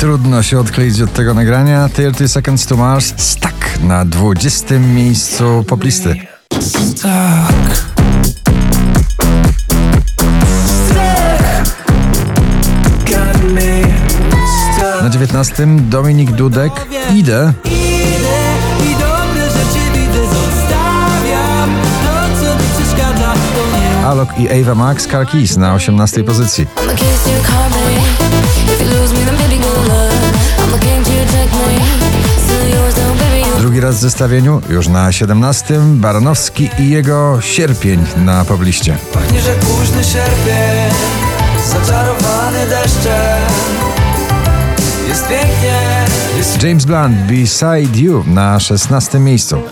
Trudno się odkleić od tego nagrania. 30 Seconds to Mars Stuck na 20 miejscu poplisty. Na 19 Dominik Dudek Idę. Alok i Ava Max Car Keys na 18 pozycji. Raz w zestawieniu, już na 17 Baranowski i jego Sierpień na pobliście. Pachnie, że późny sierpień Zaczarowany deszczem Jest pięknie Jest James Blunt Beside You na 16 miejscu.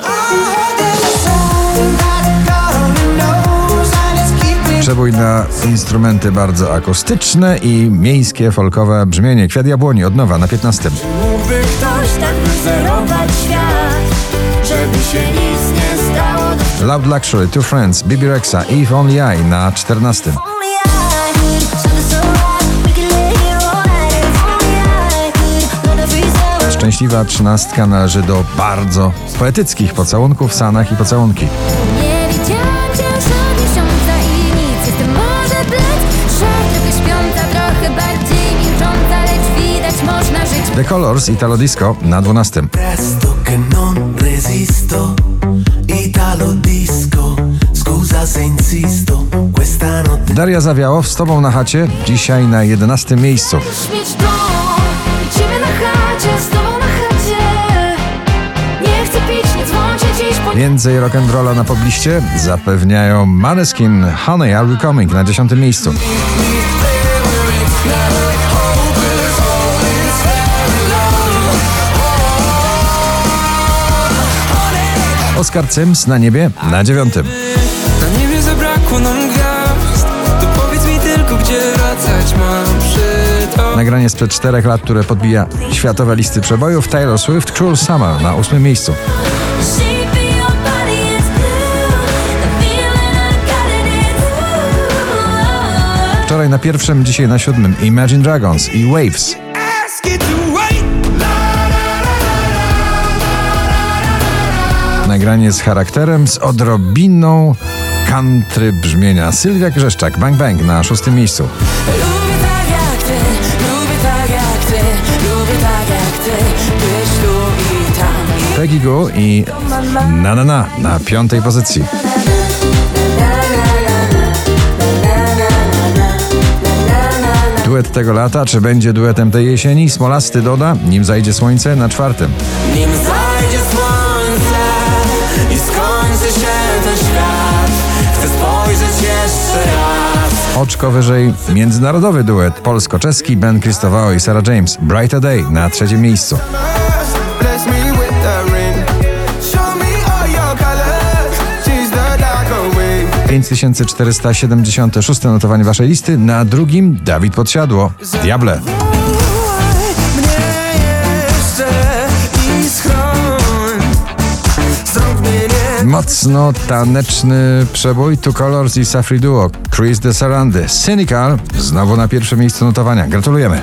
Przebój na instrumenty bardzo akustyczne i miejskie folkowe brzmienie. Kwiat jabłoni od nowa na 15. Mógłby ktoś tak wyzerować świat, żeby się nic nie stało. Loud Luxury, Two Friends, Bibi Rexa, If Only I na 14. Only I could show this so right. We can lay here all night. If only I could learn to freeze up. Szczęśliwa trzynastka należy do bardzo poetyckich pocałunków, sanach i pocałunki. I. The Colors, Italo Disco na 12. Resisto, Italo disco, scusa se insisto, questa notte Daria Zawiało z Tobą na chacie, dzisiaj na 11 miejscu. Ciebie na chacie, z tobą na chacie. Nie chcę pić, nie dzwoncie dziś, bo Więcej rock'n'rolla na pobliście zapewniają Maneskin, Honey Are We Coming na 10 miejscu. Oskar Cyms na niebie na dziewiątym. Na niebie zabrakło nam gwiazd To powiedz mi tylko, gdzie wracać mam przy to Nagranie sprzed 4 lat, które podbija światowe listy przebojów. Taylor Swift, Cruel Summer na 8 miejscu. Wczoraj na pierwszym, dzisiaj na siódmym Imagine Dragons i Waves. Nagranie z charakterem, z odrobiną country brzmienia. Sylwia Grzeszczak, Bang Bang na szóstym miejscu. Lubię tak jak ty, lubię tak jak ty Lubię tak jak ty, być tu i tam Peggy Goo i Na Na Na na piątej pozycji. Duet tego lata, czy będzie duetem tej jesieni? Smolasty doda, nim zajdzie słońce na czwartym. Nim zajdzie słońce Oczko wyżej międzynarodowy duet polsko-czeski Ben Kristowao i Sarah James. Brighter Day na trzecim miejscu. Bless me with the ring. Show me all your colors. She's the dark away. 5476 notowanie waszej listy. Na drugim Dawid Podsiadło. Diable. Mocno taneczny przebój Two Colors i Safri Duo. Chris de Sarande. Cynical. Znowu na pierwszym miejscu notowania. Gratulujemy.